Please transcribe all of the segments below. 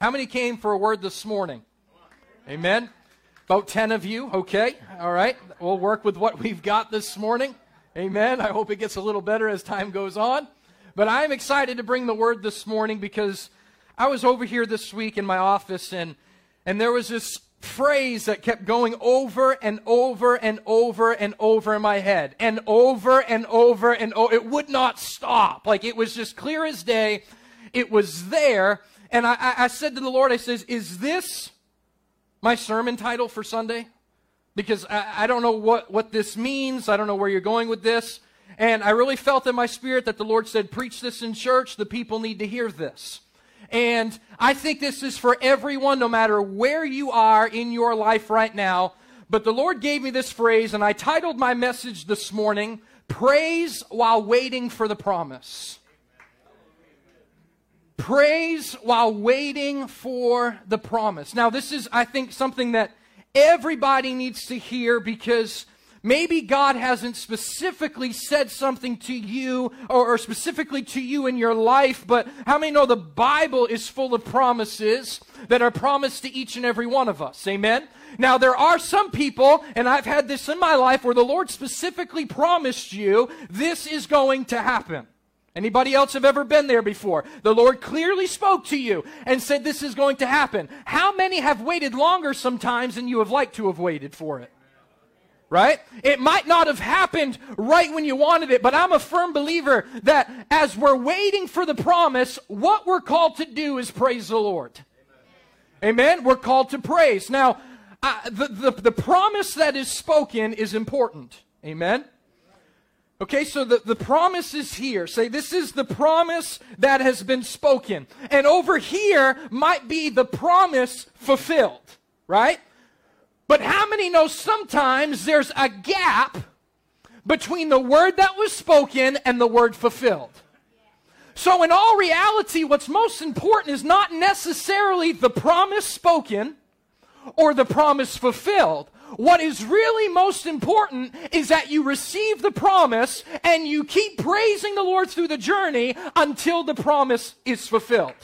How many came for a word this morning? Amen. About 10 of you. Okay. All right. We'll work with what we've got this morning. Amen. I hope it gets a little better as time goes on. But I'm excited to bring the word this morning because I was over here this week in my office and and there was this phrase that kept going over and over and over and over in my head and over and over and over. It would not stop. Like it was just clear as day. It was there. And I, I said to the Lord, I says, is this my sermon title for Sunday? Because I, I don't know what, what this means. I don't know where you're going with this. And I really felt in my spirit that the Lord said, preach this in church. The people need to hear this. And I think this is for everyone, no matter where you are in your life right now. But the Lord gave me this phrase, and I titled my message this morning, Praise While Waiting for the Promise. Praise while waiting for the promise. Now, this is, I think, something that everybody needs to hear because maybe God hasn't specifically said something to you or, or, specifically to you in your life, but how many know the Bible is full of promises that are promised to each and every one of us? Amen? Now, there are some people, and I've had this in my life, where the Lord specifically promised you this is going to happen. Anybody else have ever been there before? The Lord clearly spoke to you and said this is going to happen. How many have waited longer sometimes than you have liked to have waited for it? Right? It might not have happened right when you wanted it, but I'm a firm believer that as we're waiting for the promise, what we're called to do is praise the Lord. Amen? We're called to praise. Now, uh, the, the, the promise that is spoken is important. Amen? Okay, so the, the promise is here. Say, this is the promise that has been spoken. And over here might be the promise fulfilled, right? But how many know sometimes there's a gap between the word that was spoken and the word fulfilled? So, in all reality, what's most important is not necessarily the promise spoken or the promise fulfilled. What is really most important is that you receive the promise and you keep praising the Lord through the journey until the promise is fulfilled.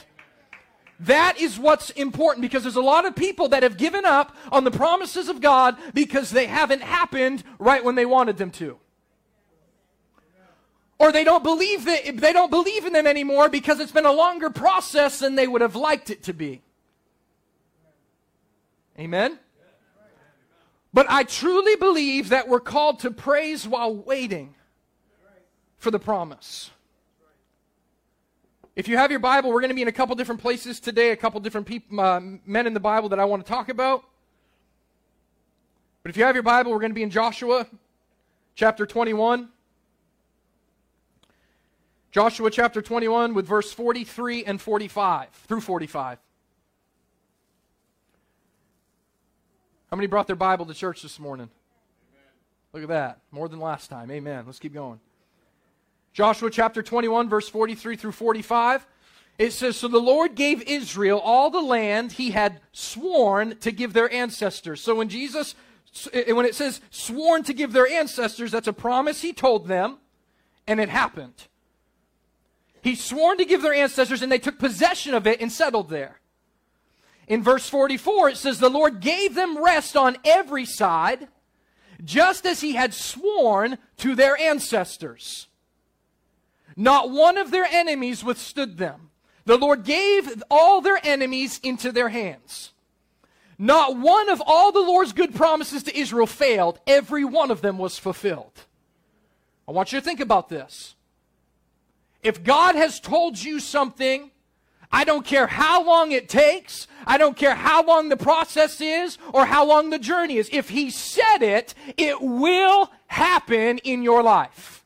That is what's important because there's a lot of people that have given up on the promises of God because they haven't happened right when they wanted them to. Or they don't believe that they don't believe in them anymore because it's been a longer process than they would have liked it to be. Amen. But I truly believe that we're called to praise while waiting for the promise. If you have your Bible, we're going to be in a couple different places today, a couple different uh, men in the Bible that I want to talk about. But if you have your Bible, we're going to be in Joshua chapter 21. Joshua chapter 21 with verse 43 and 45 through 45. How many brought their Bible to church this morning? Look at that. More than last time. Amen. Let's keep going. Joshua chapter 21, verse 43 through 45. It says, So the Lord gave Israel all the land he had sworn to give their ancestors. So when Jesus, eh, when it says sworn to give their ancestors, that's a promise he told them, and it happened. He sworn to give their ancestors, and they took possession of it and settled there. In verse 44, it says, The Lord gave them rest on every side, just as He had sworn to their ancestors. Not one of their enemies withstood them. The Lord gave all their enemies into their hands. Not one of all the Lord's good promises to Israel failed. Every one of them was fulfilled. I want you to think about this. If God has told you something I don't care how long it takes. I don't care how long the process is or how long the journey is. If He said it, it will happen in your life.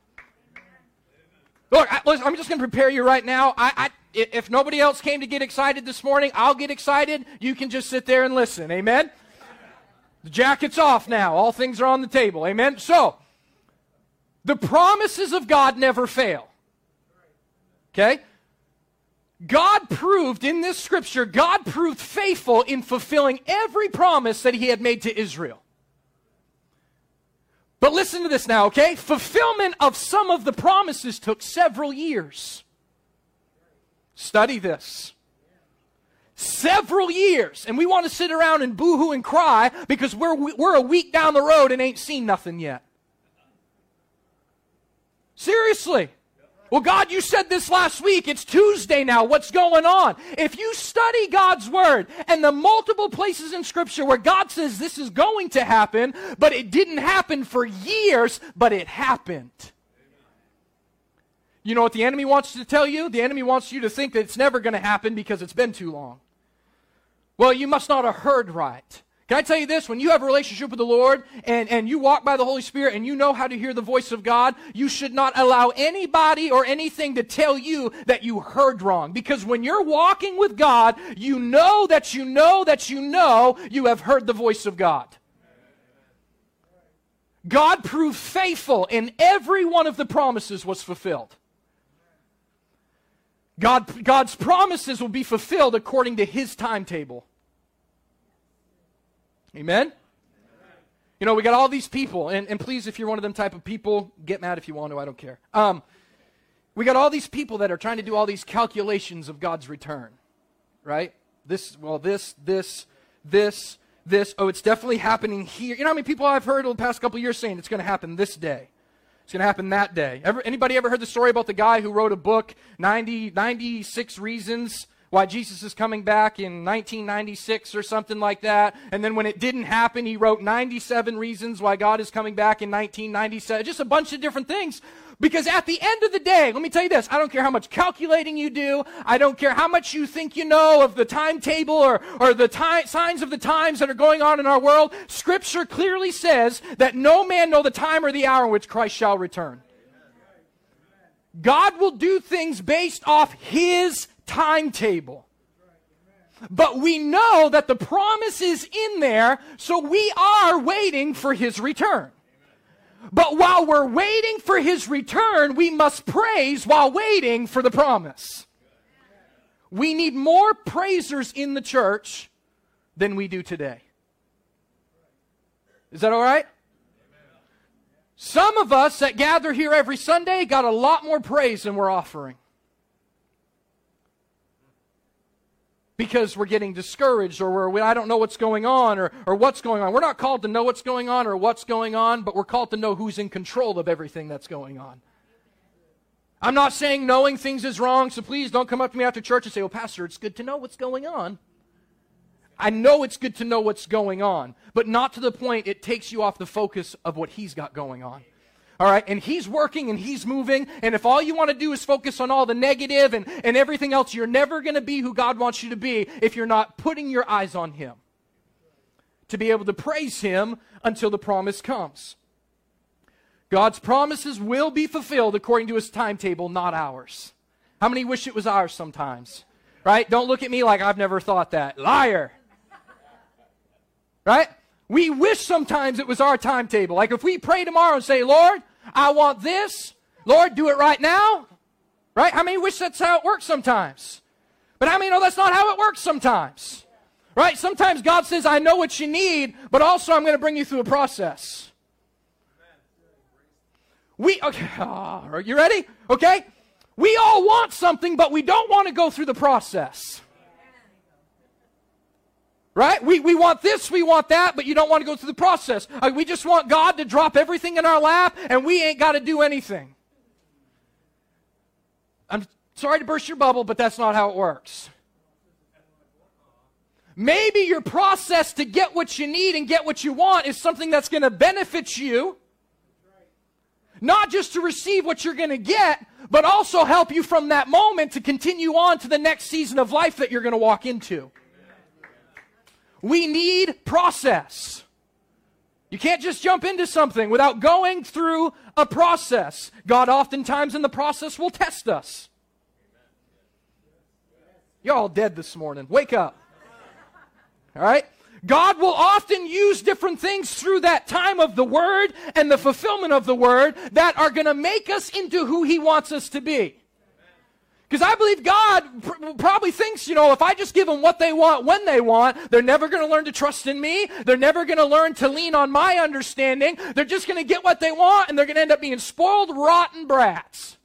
Look, I, am just going to prepare you right now. I, I, if nobody else came to get excited this morning, I'll get excited. You can just sit there and listen. Amen? The jacket's off now. All things are on the table. Amen? So, the promises of God never fail. Okay? God proved in this scripture, God proved faithful in fulfilling every promise that he had made to Israel. But listen to this now, okay? Fulfillment of some of the promises took several years. Study this. several years, and we want to sit around and boohoo and cry because we're, we're a week down the road and ain't seen nothing yet. Seriously. Well, God, you said this last week. It's Tuesday now. What's going on? If you study God's Word and the multiple places in Scripture where God says this is going to happen, but it didn't happen for years, but it happened. You know what the enemy wants to tell you? The enemy wants you to think that it's never going to happen because it's been too long. Well, you must not have heard right. Can I tell you this? When you have a relationship with the Lord and, and you walk by the Holy Spirit and you know how to hear the voice of God, you should not allow anybody or anything to tell you that you heard wrong. Because when you're walking with God, you know that you know that you know you have heard the voice of God. God proved faithful and every one of the promises was fulfilled. God, God's promises will be fulfilled according to his timetable. Amen? You know, we got all these people, and, and please, if you're one of them type of people, get mad if you want to, I don't care. Um, we got all these people that are trying to do all these calculations of God's return, right? This, well, this, this, this, this. Oh, it's definitely happening here. You know how many people I've heard over the past couple years saying it's going to happen this day? It's going to happen that day. Ever, anybody ever heard the story about the guy who wrote a book, 90, 96 Reasons why Jesus is coming back in 1996 or something like that. And then when it didn't happen, he wrote 97 reasons why God is coming back in 1997. Just a bunch of different things. Because at the end of the day, let me tell you this, I don't care how much calculating you do, I don't care how much you think you know of the timetable or, or the signs of the times that are going on in our world. Scripture clearly says that no man know the time or the hour in which Christ shall return. God will do things based off His timetable. But we know that the promise is in there, so we are waiting for his return. But while we're waiting for his return, we must praise while waiting for the promise. We need more praisers in the church than we do today. Is that all right? Some of us that gather here every Sunday got a lot more praise than we're offering. Because we're getting discouraged or we're, I don't know what's going on or, or what's going on. We're not called to know what's going on or what's going on, but we're called to know who's in control of everything that's going on. I'm not saying knowing things is wrong, so please don't come up to me after church and say, well, Pastor, it's good to know what's going on. I know it's good to know what's going on, but not to the point it takes you off the focus of what he's got going on. All right. And he's working and he's moving. And if all you want to do is focus on all the negative and, and everything else, you're never going to be who God wants you to be if you're not putting your eyes on him. To be able to praise him until the promise comes. God's promises will be fulfilled according to his timetable, not ours. How many wish it was ours sometimes? Right? Don't look at me like I've never thought that. Liar. Right? We wish sometimes it was our timetable. Like if we pray tomorrow and say, Lord, I want this. Lord, do it right now. Right? I mean, wish that's how it works sometimes? But I mean, know that's not how it works sometimes? Right? Sometimes God says, I know what you need, but also I'm going to bring you through a process. We, okay, oh, are you ready? Okay? We all want something, but we don't want to go through the process. Right? We, we want this, we want that, but you don't want to go through the process. Uh, we just want God to drop everything in our lap and we ain't got to do anything. I'm sorry to burst your bubble, but that's not how it works. Maybe your process to get what you need and get what you want is something that's going to benefit you. Not just to receive what you're going to get, but also help you from that moment to continue on to the next season of life that you're going to walk into. We need process. You can't just jump into something without going through a process. God oftentimes in the process will test us. You're all dead this morning. Wake up. All right? God will often use different things through that time of the Word and the fulfillment of the Word that are going to make us into who He wants us to be. Because I believe God pr- probably thinks, you know, if I just give them what they want when they want, they're never going to learn to trust in me. They're never going to learn to lean on my understanding. They're just going to get what they want and they're going to end up being spoiled, rotten brats.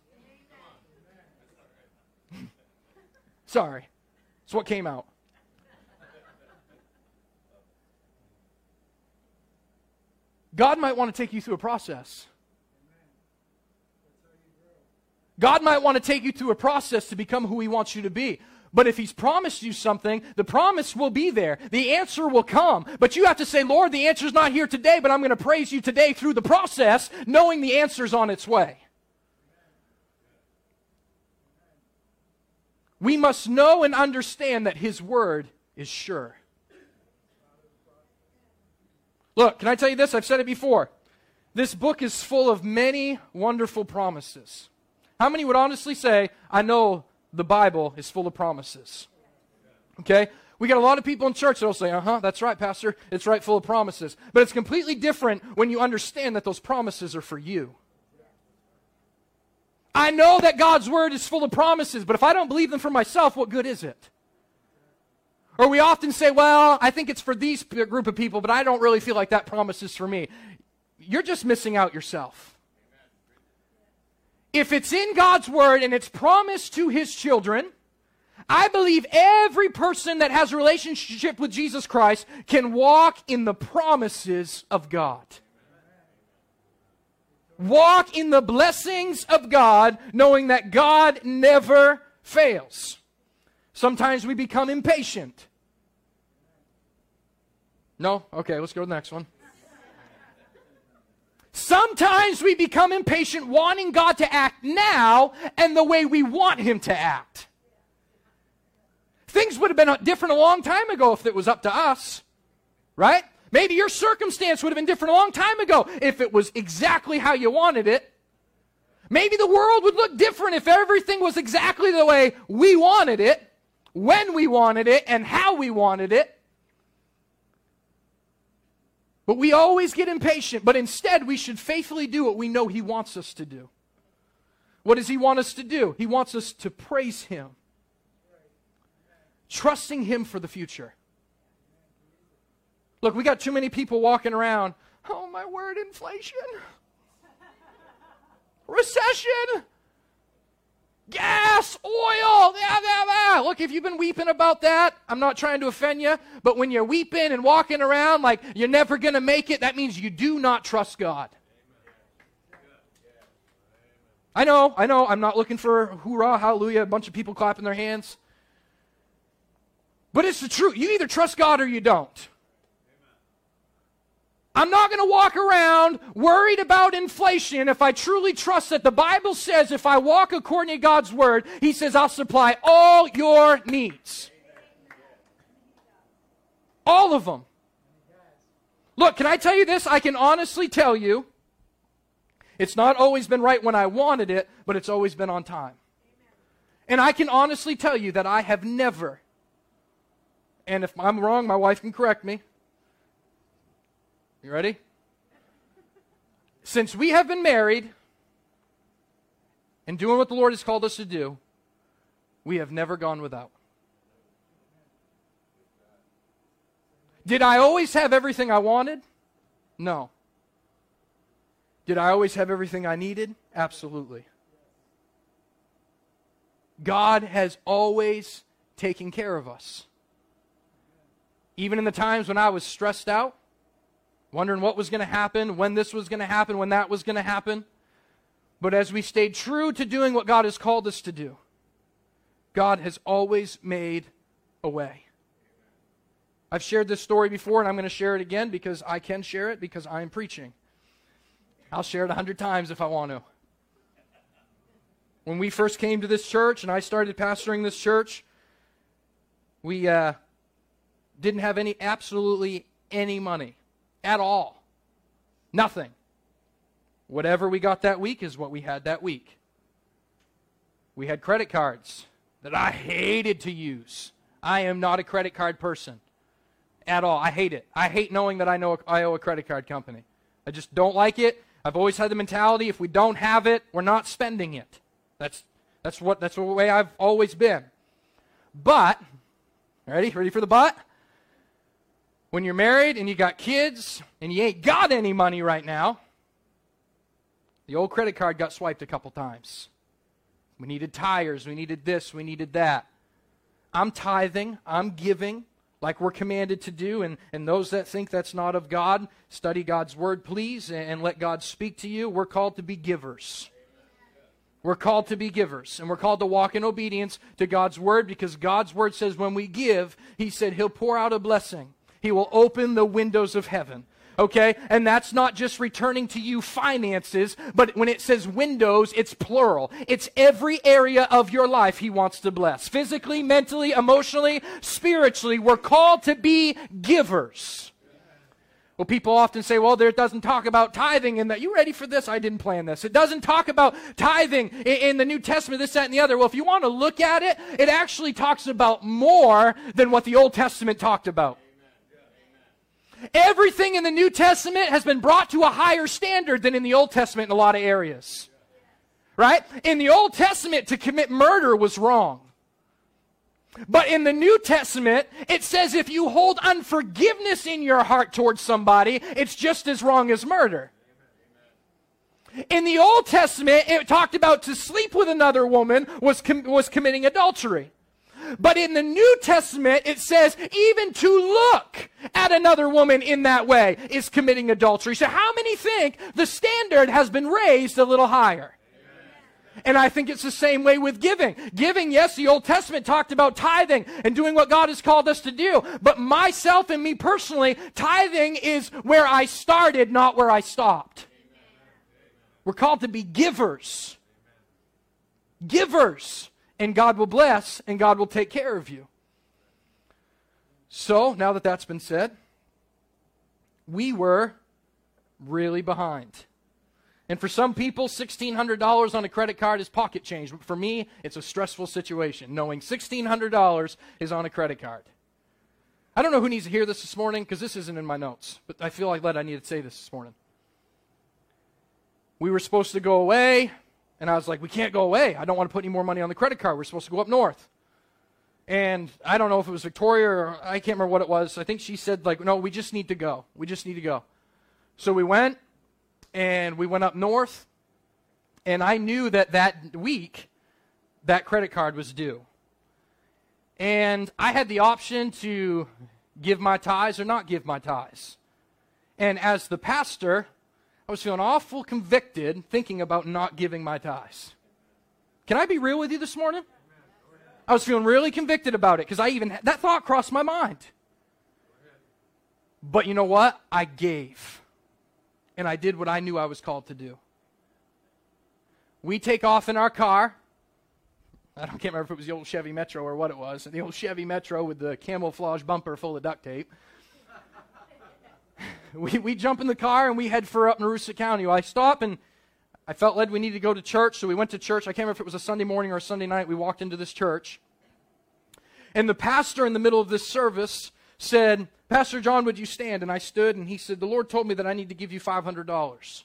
Sorry. It's what came out. God might want to take you through a process. God might want to take you through a process to become who He wants you to be. But if He's promised you something, the promise will be there. The answer will come. But you have to say, Lord, the answer's not here today, but I'm going to praise you today through the process, knowing the answer's on its way. We must know and understand that His Word is sure. Look, can I tell you this? I've said it before. This book is full of many wonderful promises. How many would honestly say, I know the Bible is full of promises? Okay? We got a lot of people in church that'll say, uh huh, that's right, Pastor. It's right, full of promises. But it's completely different when you understand that those promises are for you. I know that God's word is full of promises, but if I don't believe them for myself, what good is it? Or we often say, well, I think it's for these group of people, but I don't really feel like that promise is for me. You're just missing out yourself. If it's in God's word and it's promised to his children, I believe every person that has a relationship with Jesus Christ can walk in the promises of God. Walk in the blessings of God, knowing that God never fails. Sometimes we become impatient. No? Okay, let's go to the next one. Sometimes we become impatient wanting God to act now and the way we want Him to act. Things would have been different a long time ago if it was up to us, right? Maybe your circumstance would have been different a long time ago if it was exactly how you wanted it. Maybe the world would look different if everything was exactly the way we wanted it when we wanted it and how we wanted it. But we always get impatient, but instead we should faithfully do what we know He wants us to do. What does He want us to do? He wants us to praise Him, trusting Him for the future. Look, we got too many people walking around. Oh, my word, inflation, recession gas, oil. Yeah, yeah, yeah. Look, if you've been weeping about that, I'm not trying to offend you, but when you're weeping and walking around like you're never going to make it, that means you do not trust God. I know, I know, I'm not looking for hoorah, hallelujah, a bunch of people clapping their hands. But it's the truth. You either trust God or you don't. I'm not going to walk around worried about inflation if I truly trust that the Bible says if I walk according to God's word, He says, I'll supply all your needs. All of them. Look, can I tell you this? I can honestly tell you it's not always been right when I wanted it, but it's always been on time. And I can honestly tell you that I have never, and if I'm wrong, my wife can correct me you ready? Since we have been married and doing what the Lord has called us to do, we have never gone without. Did I always have everything I wanted? No. Did I always have everything I needed? Absolutely. God has always taken care of us. Even in the times when I was stressed out, wondering what was going to happen, when this was going to happen, when that was going to happen. But as we stayed true to doing what God has called us to do, God has always made a way. I've shared this story before, and I'm going to share it again because I can share it because I'm preaching. I'll share it a hundred times if I want to. When we first came to this church and I started pastoring this church, we uh, didn't have any, absolutely any money at all. Nothing. Whatever we got that week is what we had that week. We had credit cards that I hated to use. I am not a credit card person at all. I hate it. I hate knowing that I know I owe a credit card company. I just don't like it. I've always had the mentality if we don't have it, we're not spending it. That's that's what that's the way I've always been. But ready? Ready for the but? When you're married and you got kids and you ain't got any money right now, the old credit card got swiped a couple times. We needed tires, we needed this, we needed that. I'm tithing, I'm giving like we're commanded to do. And, and those that think that's not of God, study God's word, please, and, and let God speak to you. We're called to be givers. We're called to be givers, and we're called to walk in obedience to God's word because God's word says when we give, He said He'll pour out a blessing. He will open the windows of heaven. Okay? And that's not just returning to you finances, but when it says windows, it's plural. It's every area of your life He wants to bless. Physically, mentally, emotionally, spiritually, we're called to be givers. Well, people often say, well, there doesn't talk about tithing in that. You ready for this? I didn't plan this. It doesn't talk about tithing in, in, the New Testament, this, that, and the other. Well, if you want to look at it, it actually talks about more than what the Old Testament talked about. Everything in the New Testament has been brought to a higher standard than in the Old Testament in a lot of areas. Right? In the Old Testament, to commit murder was wrong. But in the New Testament, it says if you hold unforgiveness in your heart towards somebody, it's just as wrong as murder. In the Old Testament, it talked about to sleep with another woman was, com- was committing adultery. But in the New Testament, it says even to look at another woman in that way is committing adultery. So how many think the standard has been raised a little higher? And I think it's the same way with giving. Giving, yes, the Old Testament talked about tithing and doing what God has called us to do. But myself and me personally, tithing is where I started, not where I stopped. We're called to be givers. Givers. And God will bless and God will take care of you. So, now that that's been said, we were really behind. And for some people, $1,600 on a credit card is pocket change. But for me, it's a stressful situation knowing $1,600 is on a credit card. I don't know who needs to hear this this morning because this isn't in my notes, but I feel like that I need to say this this morning. We were supposed to go away, and I was like, we can't go away. I don't want to put any more money on the credit card. We're supposed to go up north. And I don't know if it was Victoria or I can't remember what it was. I think she said, like, no, we just need to go. We just need to go. So we went, and we went up north, and I knew that that week that credit card was due. And I had the option to give my tithes or not give my tithes. And as the pastor, I was feeling awful convicted thinking about not giving my tithes. Can I be real with you this morning? I was feeling really convicted about it because I even that thought crossed my mind. But you know what? I gave and I did what I knew I was called to do. We take off in our car. I don't can't remember if it was the old Chevy Metro or what it was. The old Chevy Metro with the camouflage bumper full of duct tape. We, we jump in the car and we head for up Marusa County. Well, I stop and I felt led we needed to go to church, so we went to church. I can't remember if it was a Sunday morning or a Sunday night. We walked into this church. And the pastor in the middle of this service said, Pastor John, would you stand? And I stood, and he said, The Lord told me that I need to give you $500.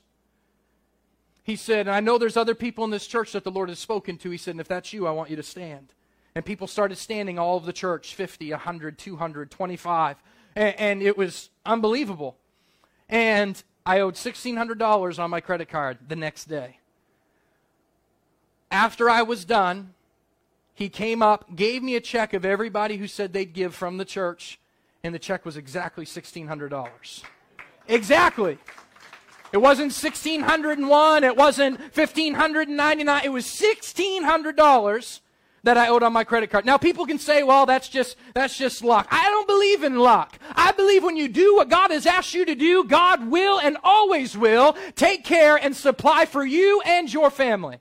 He said, and I know there's other people in this church that the Lord has spoken to. He said, and if that's you, I want you to stand. And people started standing all of the church 50, 100, 200, 25. And, and it was unbelievable. And I owed $1,600 on my credit card the next day. After I was done, he came up, gave me a check of everybody who said they'd give from the church, and the check was exactly $1,600. Exactly. It wasn't 1601, it wasn't 1599, it was $1,600 that I owed on my credit card. Now people can say, well, that's just, that's just luck. I don't believe in luck. I believe when you do what God has asked you to do, God will and always will take care and supply for you and your family.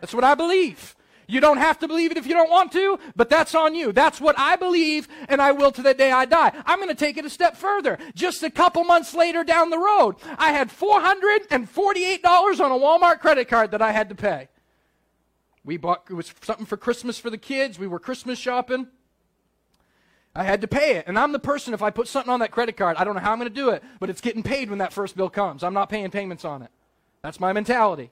That's what I believe. You don't have to believe it if you don't want to, but that's on you. That's what I believe, and I will to the day I die. I'm going to take it a step further. Just a couple months later down the road, I had $448 on a Walmart credit card that I had to pay. We bought, it was something for Christmas for the kids. We were Christmas shopping. I had to pay it. And I'm the person, if I put something on that credit card, I don't know how I'm going to do it, but it's getting paid when that first bill comes. I'm not paying payments on it. That's my mentality.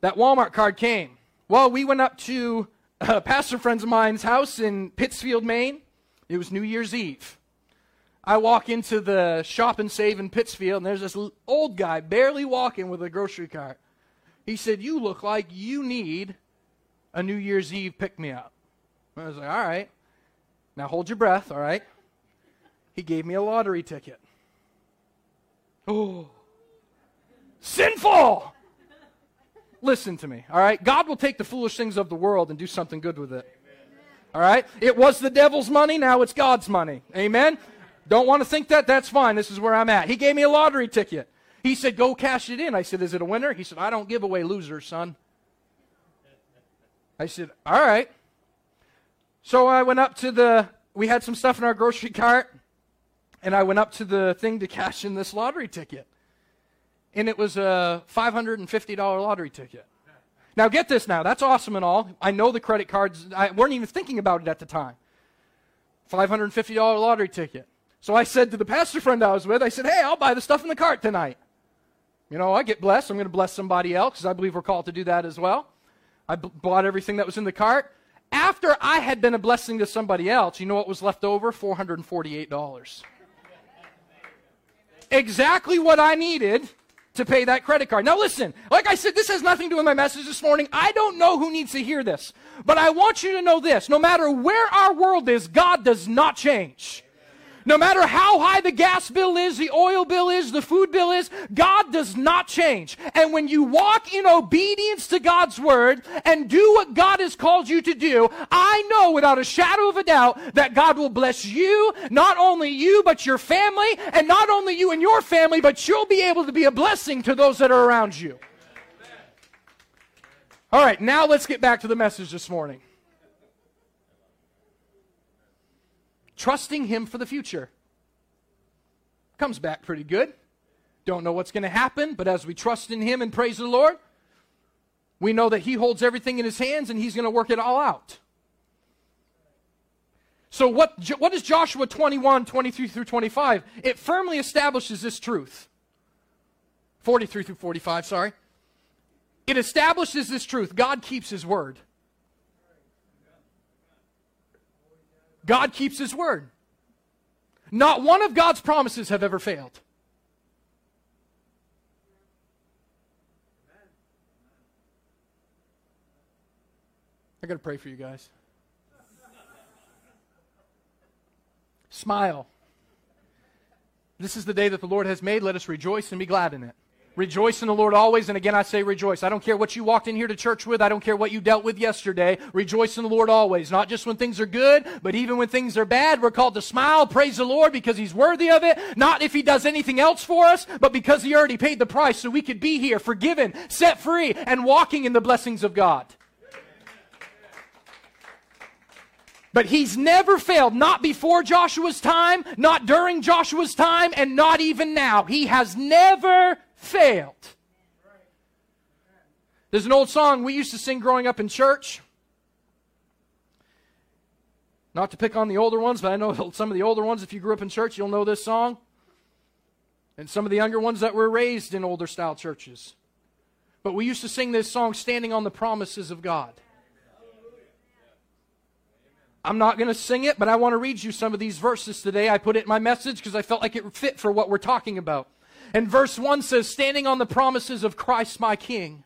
That Walmart card came. Well, we went up to a pastor friend's of mine's house in Pittsfield, Maine. It was New Year's Eve. I walk into the shop and save in Pittsfield, and there's this old guy barely walking with a grocery cart. He said, You look like you need a New Year's Eve pick me up. I was like, All right. Now hold your breath, all right? He gave me a lottery ticket. Oh, sinful! Listen to me, all right? God will take the foolish things of the world and do something good with it. All right? It was the devil's money, now it's God's money. Amen? Don't want to think that? That's fine. This is where I'm at. He gave me a lottery ticket. He said, Go cash it in. I said, Is it a winner? He said, I don't give away losers, son. I said, All right. So I went up to the, we had some stuff in our grocery cart, and I went up to the thing to cash in this lottery ticket. And it was a $550 lottery ticket. Now, get this now. That's awesome and all. I know the credit cards, I weren't even thinking about it at the time. $550 lottery ticket. So I said to the pastor friend I was with, I said, hey, I'll buy the stuff in the cart tonight. You know, I get blessed. I'm going to bless somebody else because I believe we're called to do that as well. I b- bought everything that was in the cart. After I had been a blessing to somebody else, you know what was left over? $448. exactly what I needed to pay that credit card. Now listen, like I said, this has nothing to do with my message this morning. I don't know who needs to hear this, but I want you to know this. No matter where our world is, God does not change. No matter how high the gas bill is, the oil bill is, the food bill is, God does not change. And when you walk in obedience to God's word and do what God has called you to do, I know without a shadow of a doubt that God will bless you, not only you, but your family, and not only you and your family, but you'll be able to be a blessing to those that are around you. All right, now let's get back to the message this morning. Trusting Him for the future. Comes back pretty good. Don't know what's going to happen, but as we trust in Him and praise the Lord, we know that He holds everything in His hands and He's going to work it all out. So, what, what is Joshua 21, 23 through 25? It firmly establishes this truth. 43 through 45, sorry. It establishes this truth God keeps His word. God keeps his word. Not one of God's promises have ever failed. I got to pray for you guys. Smile. This is the day that the Lord has made. Let us rejoice and be glad in it. Rejoice in the Lord always. And again, I say rejoice. I don't care what you walked in here to church with. I don't care what you dealt with yesterday. Rejoice in the Lord always. Not just when things are good, but even when things are bad. We're called to smile, praise the Lord because He's worthy of it. Not if He does anything else for us, but because He already paid the price so we could be here, forgiven, set free, and walking in the blessings of God. But he's never failed, not before Joshua's time, not during Joshua's time, and not even now. He has never failed. There's an old song we used to sing growing up in church. Not to pick on the older ones, but I know some of the older ones, if you grew up in church, you'll know this song. And some of the younger ones that were raised in older style churches. But we used to sing this song, Standing on the Promises of God. I'm not going to sing it, but I want to read you some of these verses today. I put it in my message because I felt like it fit for what we're talking about. And verse 1 says, Standing on the promises of Christ my King,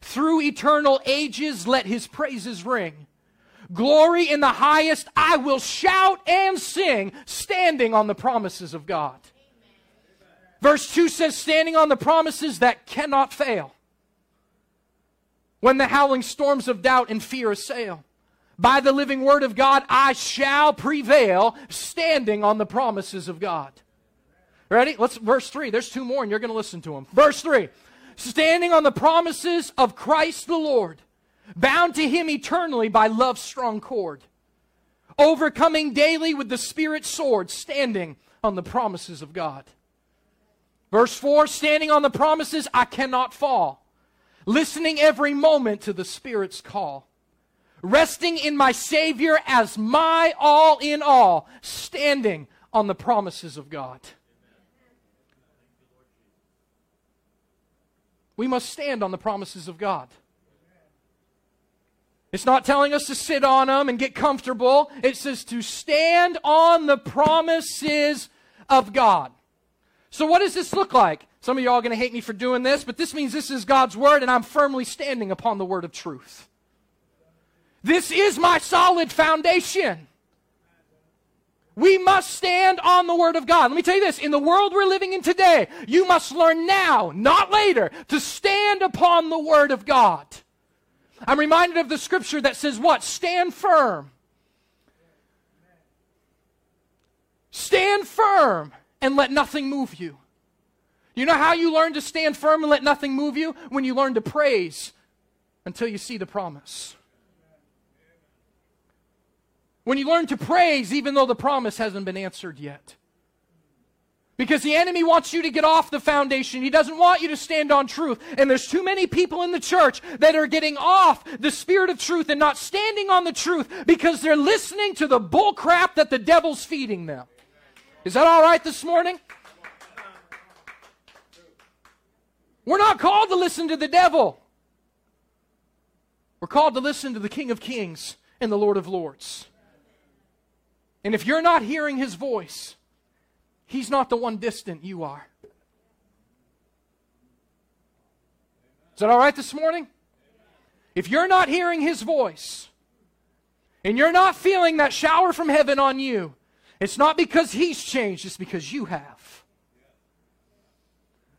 through eternal ages let his praises ring. Glory in the highest, I will shout and sing, standing on the promises of God. Verse 2 says, Standing on the promises that cannot fail. When the howling storms of doubt and fear assail, by the living word of God, I shall prevail, standing on the promises of God. Ready? Let's verse 3. There's two more and you're going to listen to them. Verse 3. Standing on the promises of Christ the Lord, bound to him eternally by love's strong cord, overcoming daily with the Spirit's sword, standing on the promises of God. Verse 4 Standing on the promises, I cannot fall, listening every moment to the Spirit's call, resting in my Savior as my all in all, standing on the promises of God. We must stand on the promises of God. It's not telling us to sit on them and get comfortable. It says to stand on the promises of God. So, what does this look like? Some of y'all are going to hate me for doing this, but this means this is God's word and I'm firmly standing upon the word of truth. This is my solid foundation. We must stand on the Word of God. Let me tell you this in the world we're living in today, you must learn now, not later, to stand upon the Word of God. I'm reminded of the scripture that says, What? Stand firm. Stand firm and let nothing move you. You know how you learn to stand firm and let nothing move you? When you learn to praise until you see the promise. When you learn to praise even though the promise hasn't been answered yet. Because the enemy wants you to get off the foundation. He doesn't want you to stand on truth. And there's too many people in the church that are getting off the spirit of truth and not standing on the truth because they're listening to the bull crap that the devil's feeding them. Is that all right this morning? We're not called to listen to the devil. We're called to listen to the King of Kings and the Lord of Lords. And if you're not hearing his voice, he's not the one distant, you are. Is that all right this morning? If you're not hearing his voice and you're not feeling that shower from heaven on you, it's not because he's changed, it's because you have.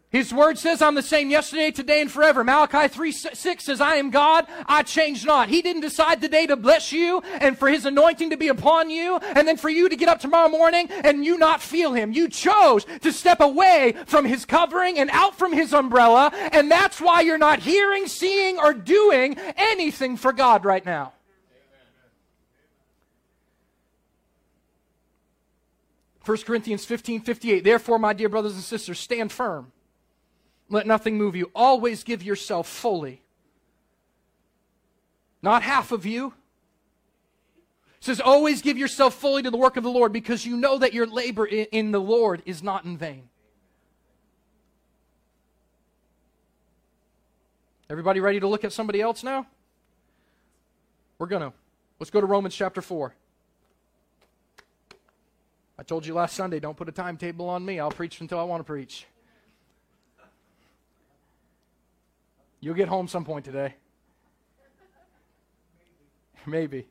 His word says, I'm the same yesterday, today, and forever. Malachi 3 6 says, I am God, I change not. He didn't decide today to bless you and for his anointing to be upon you, and then for you to get up tomorrow morning and you not feel him. You chose to step away from his covering and out from his umbrella, and that's why you're not hearing, seeing, or doing anything for God right now. 1 Corinthians 15 58. Therefore, my dear brothers and sisters, stand firm let nothing move you. Always give yourself fully. Not half of you. It says, always give yourself fully to the work of the Lord because you know that your labor in the Lord is not in vain. Everybody ready to look at somebody else now? We're going to. Let's go to Romans chapter 4. I told you last Sunday, don't put a timetable on me. I'll preach until I want to preach. You'll get home some point today. Maybe.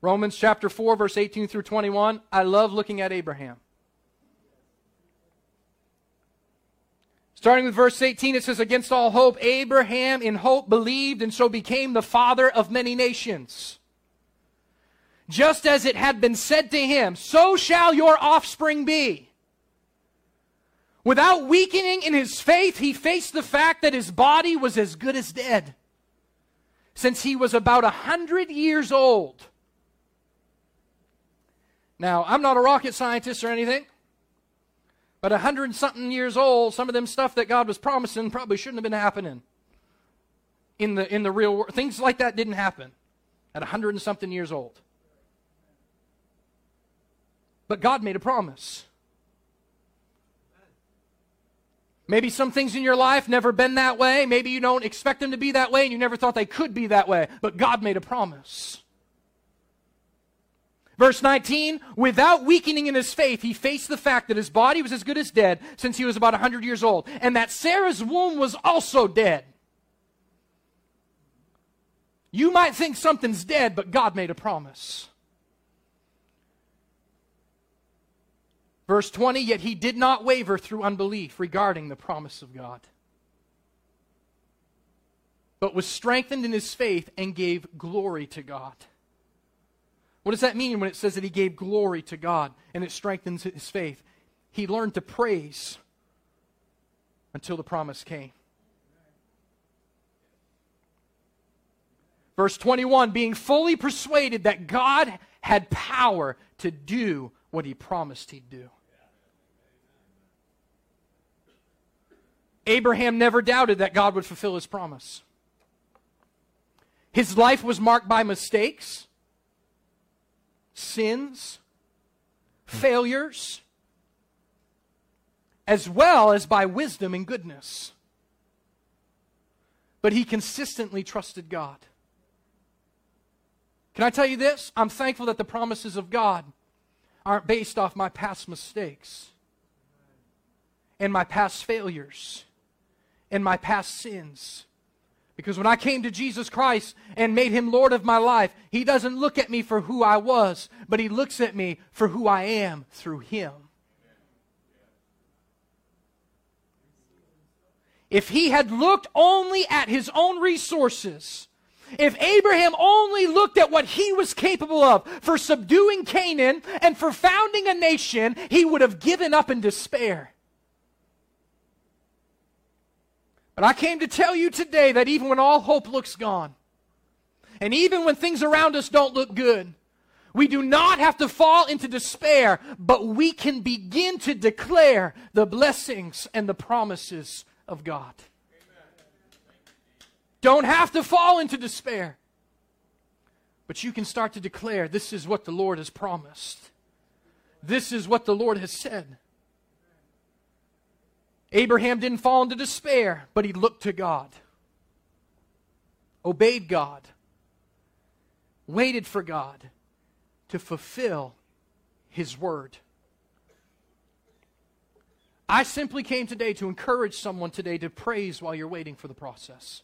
Romans chapter 4, verse 18 through 21. I love looking at Abraham. Starting with verse 18, it says, Against all hope, Abraham in hope believed and so became the father of many nations. Just as it had been said to him, so shall your offspring be. Without weakening in his faith, he faced the fact that his body was as good as dead since he was about a hundred years old. Now, I'm not a rocket scientist or anything, but a hundred something years old, some of them stuff that God was promising probably shouldn't have been happening in the in the real world. Things like that didn't happen at a hundred and something years old. But God made a promise. Maybe some things in your life never been that way. Maybe you don't expect them to be that way and you never thought they could be that way. But God made a promise. Verse 19, without weakening in his faith, he faced the fact that his body was as good as dead since he was about 100 years old, and that Sarah's womb was also dead. You might think something's dead, but God made a promise. Verse 20, yet he did not waver through unbelief regarding the promise of God, but was strengthened in his faith and gave glory to God. What does that mean when it says that he gave glory to God and it strengthens his faith? He learned to praise until the promise came. Verse 21 being fully persuaded that God had power to do what he promised he'd do. Abraham never doubted that God would fulfill his promise. His life was marked by mistakes, sins, failures, as well as by wisdom and goodness. But he consistently trusted God. Can I tell you this? I'm thankful that the promises of God aren't based off my past mistakes and my past failures and my past sins, Because when I came to Jesus Christ and made him Lord of my life, he doesn't look at me for who I was, but he looks at me for who I am through him. If he had looked only at his own resources, if Abraham only looked at what he was capable of for subduing Canaan and for founding a nation, he would have given up in despair. But I came to tell you today that even when all hope looks gone, and even when things around us don't look good, we do not have to fall into despair, but we can begin to declare the blessings and the promises of God. Don't have to fall into despair, but you can start to declare this is what the Lord has promised. This is what the Lord has said. Abraham didn't fall into despair, but he looked to God, obeyed God, waited for God to fulfill his word. I simply came today to encourage someone today to praise while you're waiting for the process.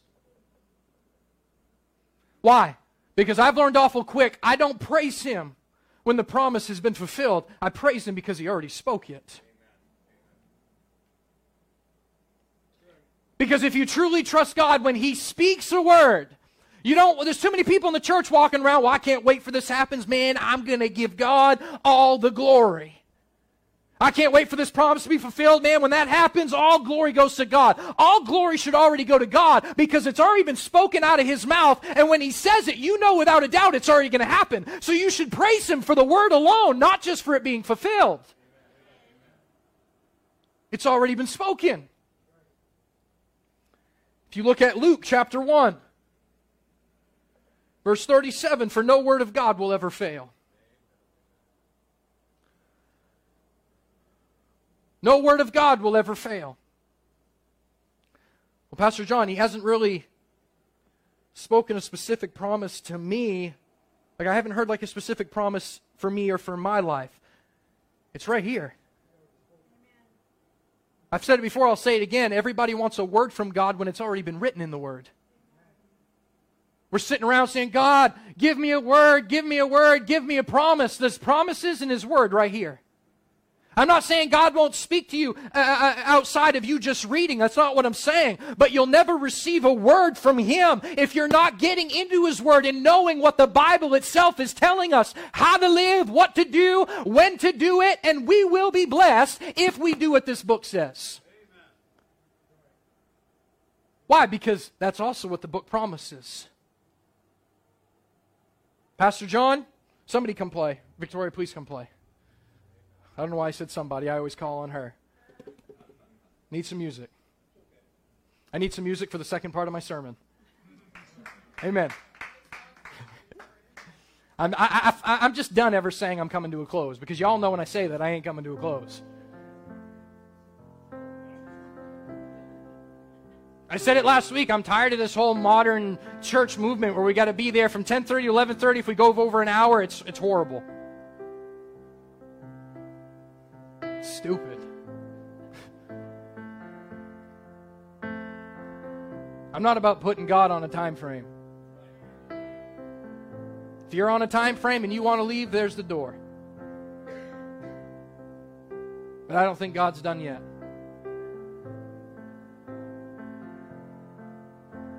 Why? Because I've learned awful quick, I don't praise him when the promise has been fulfilled. I praise him because he already spoke it. Because if you truly trust God when He speaks a word, you don't, there's too many people in the church walking around, well, I can't wait for this happens, man. I'm going to give God all the glory. I can't wait for this promise to be fulfilled, man. When that happens, all glory goes to God. All glory should already go to God because it's already been spoken out of His mouth. And when He says it, you know without a doubt it's already going to happen. So you should praise Him for the word alone, not just for it being fulfilled. It's already been spoken. If you look at Luke chapter 1, verse 37 For no word of God will ever fail. No word of God will ever fail. Well, Pastor John, he hasn't really spoken a specific promise to me. Like, I haven't heard like a specific promise for me or for my life. It's right here. I've said it before, I'll say it again. Everybody wants a word from God when it's already been written in the Word. We're sitting around saying, God, give me a word, give me a word, give me a promise. There's promises in His Word right here. I'm not saying God won't speak to you uh, uh, uh, outside of you just reading. That's not what I'm saying. But you'll never receive a word from Him if you're not getting into His Word and knowing what the Bible itself is telling us how to live, what to do, when to do it, and we will be blessed if we do what this book says. Why? Because that's also what the book promises. Pastor John, somebody come play. Victoria, please come play. I don't know why I said somebody. I always call on her. Need some music. I need some music for the second part of my sermon. Amen. I'm, I, I, I'm just done ever saying I'm coming to a close because y'all know when I say that I ain't coming to a close. I said it last week. I'm tired of this whole modern church movement where we got to be there from 10:30 to 11:30. If we go over an hour, it's it's horrible. Stupid. I'm not about putting God on a time frame. If you're on a time frame and you want to leave, there's the door. But I don't think God's done yet.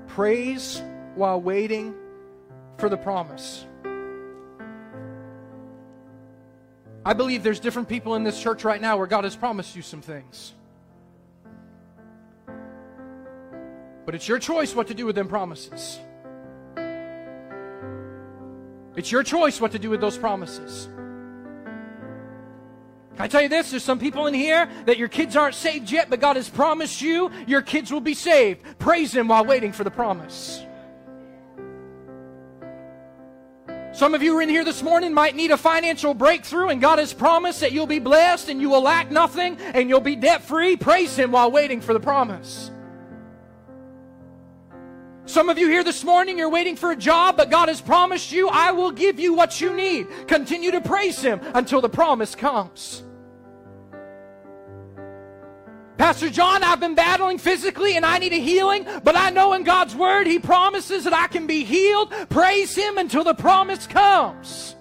Praise while waiting for the promise. I believe there's different people in this church right now where God has promised you some things. But it's your choice what to do with them promises. It's your choice what to do with those promises. Can I tell you this? There's some people in here that your kids aren't saved yet, but God has promised you your kids will be saved. Praise Him while waiting for the promise. Some of you in here this morning might need a financial breakthrough, and God has promised that you'll be blessed and you will lack nothing and you'll be debt free. Praise Him while waiting for the promise. Some of you here this morning, you're waiting for a job, but God has promised you, I will give you what you need. Continue to praise Him until the promise comes. Pastor John, I've been battling physically and I need a healing, but I know in God's Word He promises that I can be healed. Praise Him until the promise comes.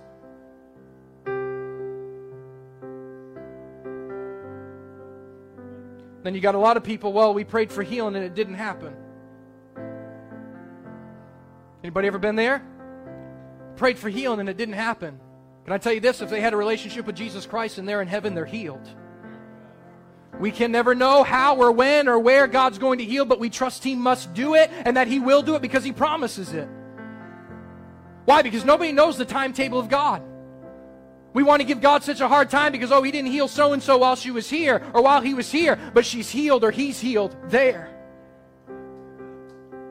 Then you got a lot of people, well, we prayed for healing and it didn't happen. Anybody ever been there? Prayed for healing and it didn't happen. Can I tell you this? If they had a relationship with Jesus Christ and they're in heaven, they're healed. We can never know how or when or where God's going to heal, but we trust He must do it and that He will do it because He promises it. Why? Because nobody knows the timetable of God. We want to give God such a hard time because, oh, he didn't heal so and so while she was here or while he was here, but she's healed or he's healed there.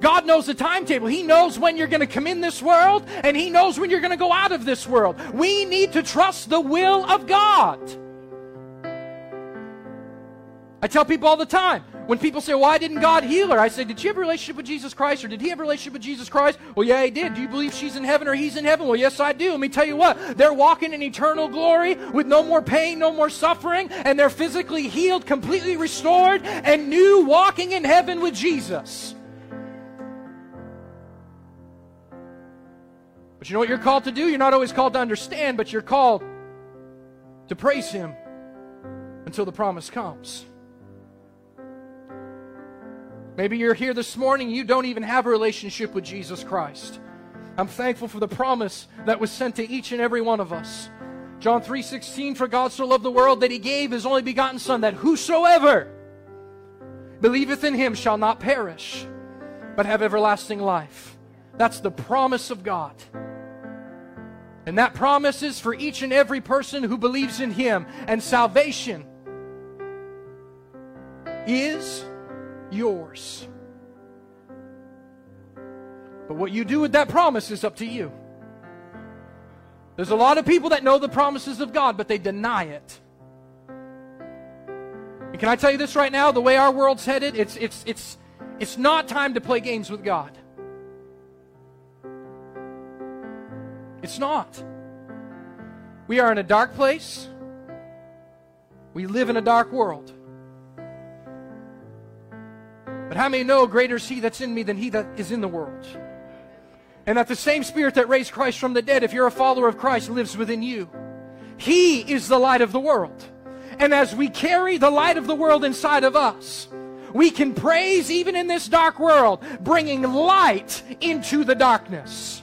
God knows the timetable. He knows when you're going to come in this world and He knows when you're going to go out of this world. We need to trust the will of God. I tell people all the time when people say, Why didn't God heal her? I say, Did she have a relationship with Jesus Christ or did he have a relationship with Jesus Christ? Well, yeah, he did. Do you believe she's in heaven or he's in heaven? Well, yes, I do. Let me tell you what, they're walking in eternal glory with no more pain, no more suffering, and they're physically healed, completely restored, and new, walking in heaven with Jesus. But you know what you're called to do? You're not always called to understand, but you're called to praise Him until the promise comes. Maybe you're here this morning, you don't even have a relationship with Jesus Christ. I'm thankful for the promise that was sent to each and every one of us. John 3:16 for God so loved the world that he gave his only begotten son that whosoever believeth in him shall not perish but have everlasting life. That's the promise of God. And that promise is for each and every person who believes in him and salvation is yours. But what you do with that promise is up to you. There's a lot of people that know the promises of God, but they deny it. And can I tell you this right now? The way our world's headed, it's, it's, it's, it's not time to play games with God. It's not. We are in a dark place. We live in a dark world. But how many know greater is he that's in me than he that is in the world? And that the same spirit that raised Christ from the dead, if you're a follower of Christ, lives within you. He is the light of the world. And as we carry the light of the world inside of us, we can praise even in this dark world, bringing light into the darkness.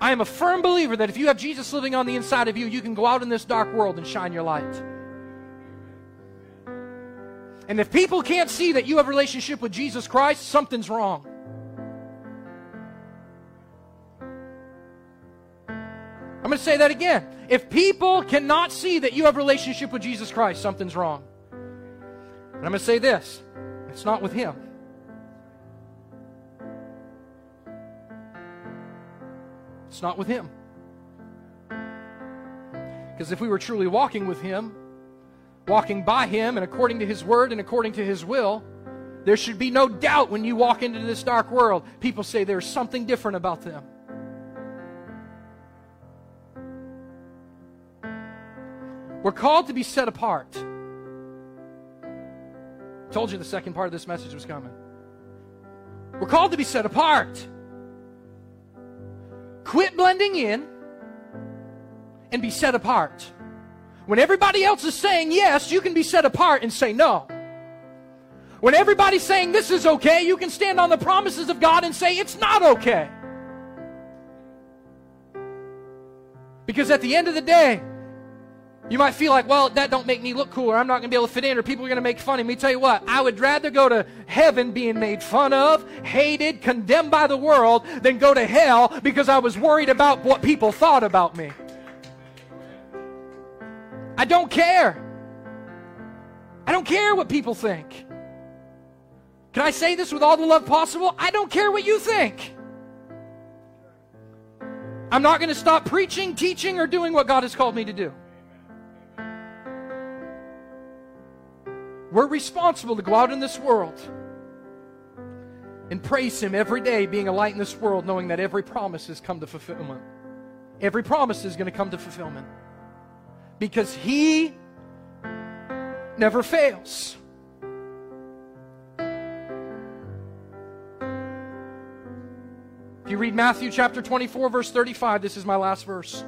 I am a firm believer that if you have Jesus living on the inside of you, you can go out in this dark world and shine your light. And if people can't see that you have a relationship with Jesus Christ, something's wrong. I'm going to say that again. If people cannot see that you have a relationship with Jesus Christ, something's wrong. And I'm going to say this it's not with Him. It's not with Him. Because if we were truly walking with Him, walking by Him and according to His Word and according to His will, there should be no doubt when you walk into this dark world, people say there's something different about them. We're called to be set apart. Told you the second part of this message was coming. We're called to be set apart. Quit blending in and be set apart. When everybody else is saying yes, you can be set apart and say no. When everybody's saying this is okay, you can stand on the promises of God and say it's not okay. Because at the end of the day, you might feel like, well, that don't make me look cool, or I'm not going to be able to fit in, or people are going to make fun of me. Tell you what, I would rather go to heaven being made fun of, hated, condemned by the world, than go to hell because I was worried about what people thought about me. I don't care. I don't care what people think. Can I say this with all the love possible? I don't care what you think. I'm not going to stop preaching, teaching, or doing what God has called me to do. We're responsible to go out in this world and praise Him every day, being a light in this world, knowing that every promise has come to fulfillment. Every promise is going to come to fulfillment because He never fails. If you read Matthew chapter 24, verse 35, this is my last verse.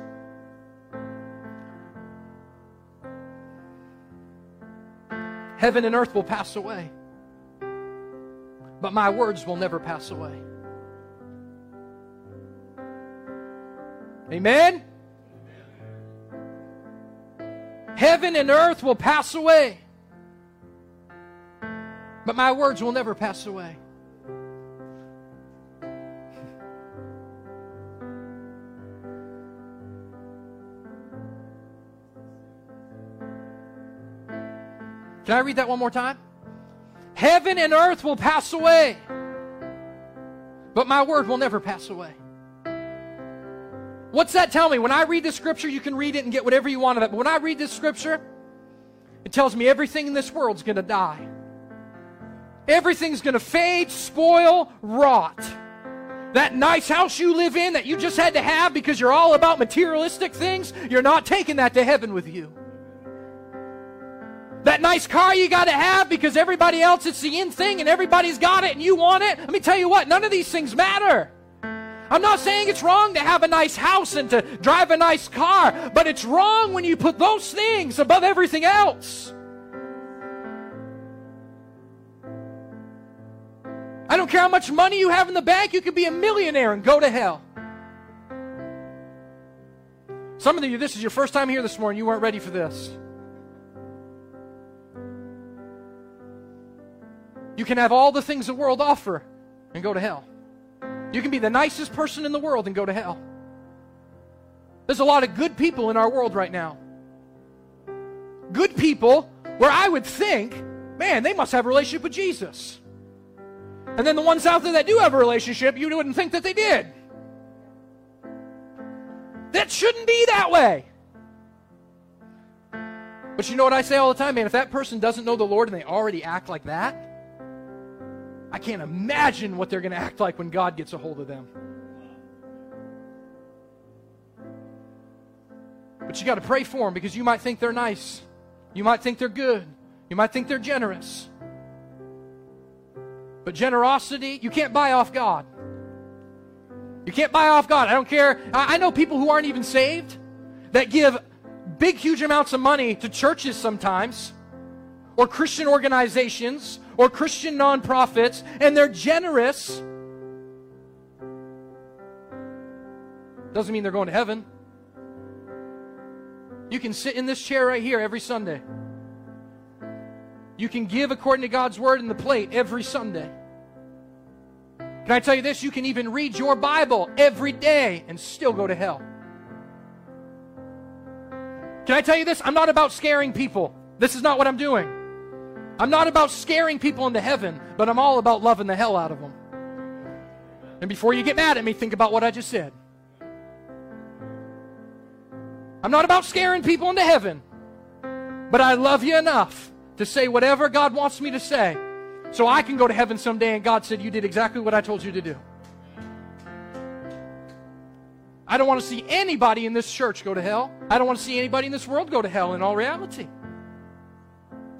Heaven and earth will pass away, but my words will never pass away. Amen? Heaven and earth will pass away, but my words will never pass away. Can I read that one more time? Heaven and earth will pass away, but my word will never pass away. What's that tell me? When I read this scripture, you can read it and get whatever you want of it. But when I read this scripture, it tells me everything in this world's going to die. Everything's going to fade, spoil, rot. That nice house you live in that you just had to have because you're all about materialistic things, you're not taking that to heaven with you. That nice car you got to have because everybody else, it's the in thing and everybody's got it and you want it. Let me tell you what, none of these things matter. I'm not saying it's wrong to have a nice house and to drive a nice car, but it's wrong when you put those things above everything else. I don't care how much money you have in the bank, you could be a millionaire and go to hell. Some of you, this is your first time here this morning, you weren't ready for this. You can have all the things the world offer and go to hell. You can be the nicest person in the world and go to hell. There's a lot of good people in our world right now. Good people where I would think, man, they must have a relationship with Jesus. And then the ones out there that do have a relationship, you wouldn't think that they did. That shouldn't be that way. But you know what I say all the time, man? If that person doesn't know the Lord and they already act like that, I can't imagine what they're going to act like when God gets a hold of them. But you got to pray for them because you might think they're nice. You might think they're good. You might think they're generous. But generosity, you can't buy off God. You can't buy off God. I don't care. I, know people who aren't even saved that give big, huge amounts of money to churches sometimes or Christian organizations or Christian nonprofits and they're generous, doesn't mean they're going to heaven. You can sit in this chair right here every Sunday. You can give according to God's word in the plate every Sunday. Can I tell you this? You can even read your Bible every day and still go to hell. Can I tell you this? I'm not about scaring people. This is not what I'm doing. I'm not about scaring people into heaven, but I'm all about loving the hell out of them. And before you get mad at me, think about what I just said. I'm not about scaring people into heaven, but I love you enough to say whatever God wants me to say so I can go to heaven someday and God said, You did exactly what I told you to do. I don't want to see anybody in this church go to hell. I don't want to see anybody in this world go to hell in all reality.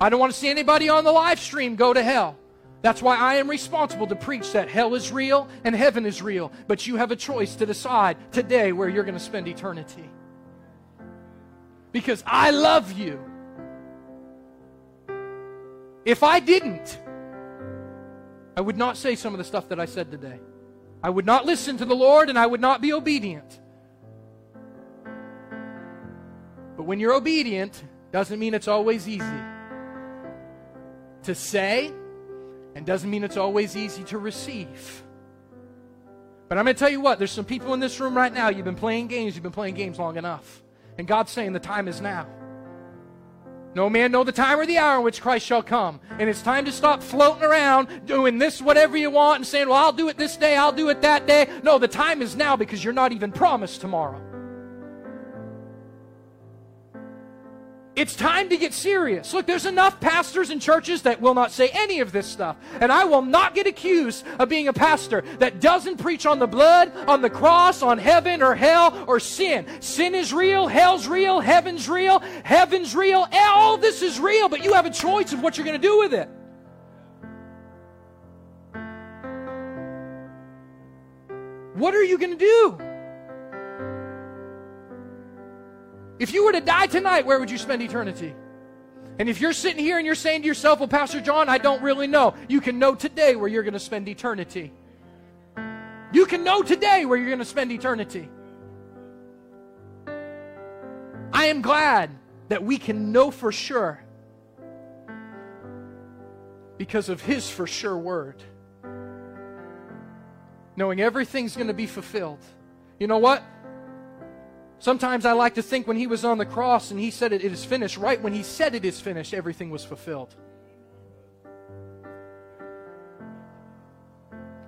I don't want to see anybody on the live stream go to hell. That's why I am responsible to preach that hell is real and heaven is real. But you have a choice to decide today where you're going to spend eternity. Because I love you. If I didn't, I would not say some of the stuff that I said today. I would not listen to the Lord and I would not be obedient. But when you're obedient, doesn't mean it's always easy to say and doesn't mean it's always easy to receive. But I'm going to tell you what, there's some people in this room right now, you've been playing games, you've been playing games long enough. And God's saying the time is now. No man know the time or the hour in which Christ shall come. And it's time to stop floating around doing this whatever you want and saying, well, I'll do it this day, I'll do it that day. No, the time is now because you're not even promised tomorrow. It's time to get serious. Look, there's enough pastors and churches that will not say any of this stuff. And I will not get accused of being a pastor that doesn't preach on the blood, on the cross, on heaven or hell or sin. Sin is real, hell's real, heaven's real, heaven's real. All this is real, but you have a choice of what you're going to do with it. What are you going to do? If you were to die tonight, where would you spend eternity? And if you're sitting here and you're saying to yourself, well, Pastor John, I don't really know, you can know today where you're going to spend eternity. You can know today where you're going to spend eternity. I am glad that we can know for sure because of His for sure word. Knowing everything's going to be fulfilled. You know what? Sometimes I like to think when he was on the cross and he said it, is finished, right when he said it is finished, everything was fulfilled.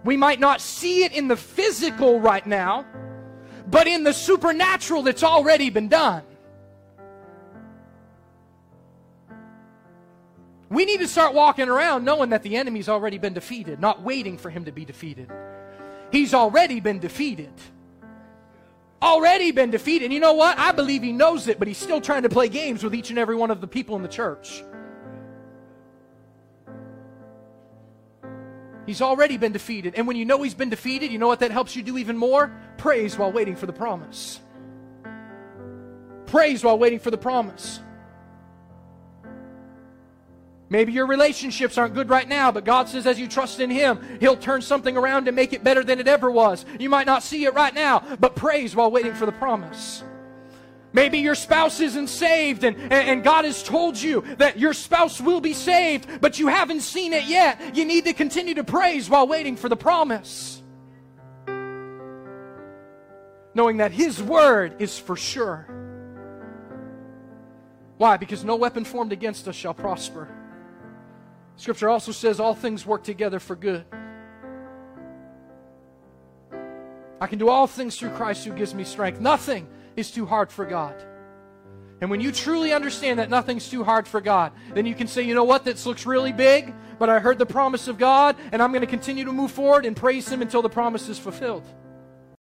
We might not see it in the physical right now, but in the supernatural, it's already been done. We need to start walking around knowing that the enemy's already been defeated, not waiting for him to be defeated. He's already been defeated already been defeated. You know what? I believe he knows it, but he's still trying to play games with each and every one of the people in the church. He's already been defeated. And when you know he's been defeated, you know what that helps you do even more? Praise while waiting for the promise. Praise while waiting for the promise. Maybe your relationships aren't good right now, but God says as you trust in Him, He'll turn something around and make it better than it ever was. You might not see it right now, but praise while waiting for the promise. Maybe your spouse isn't saved and, and, God has told you that your spouse will be saved, but you haven't seen it yet. You need to continue to praise while waiting for the promise. Knowing that His word is for sure. Why? Because no weapon formed against us shall prosper. Scripture also says all things work together for good. I can do all things through Christ who gives me strength. Nothing is too hard for God. And when you truly understand that nothing's too hard for God, then you can say, you know what, this looks really big, but I heard the promise of God, and I'm going to continue to move forward and praise Him until the promise is fulfilled.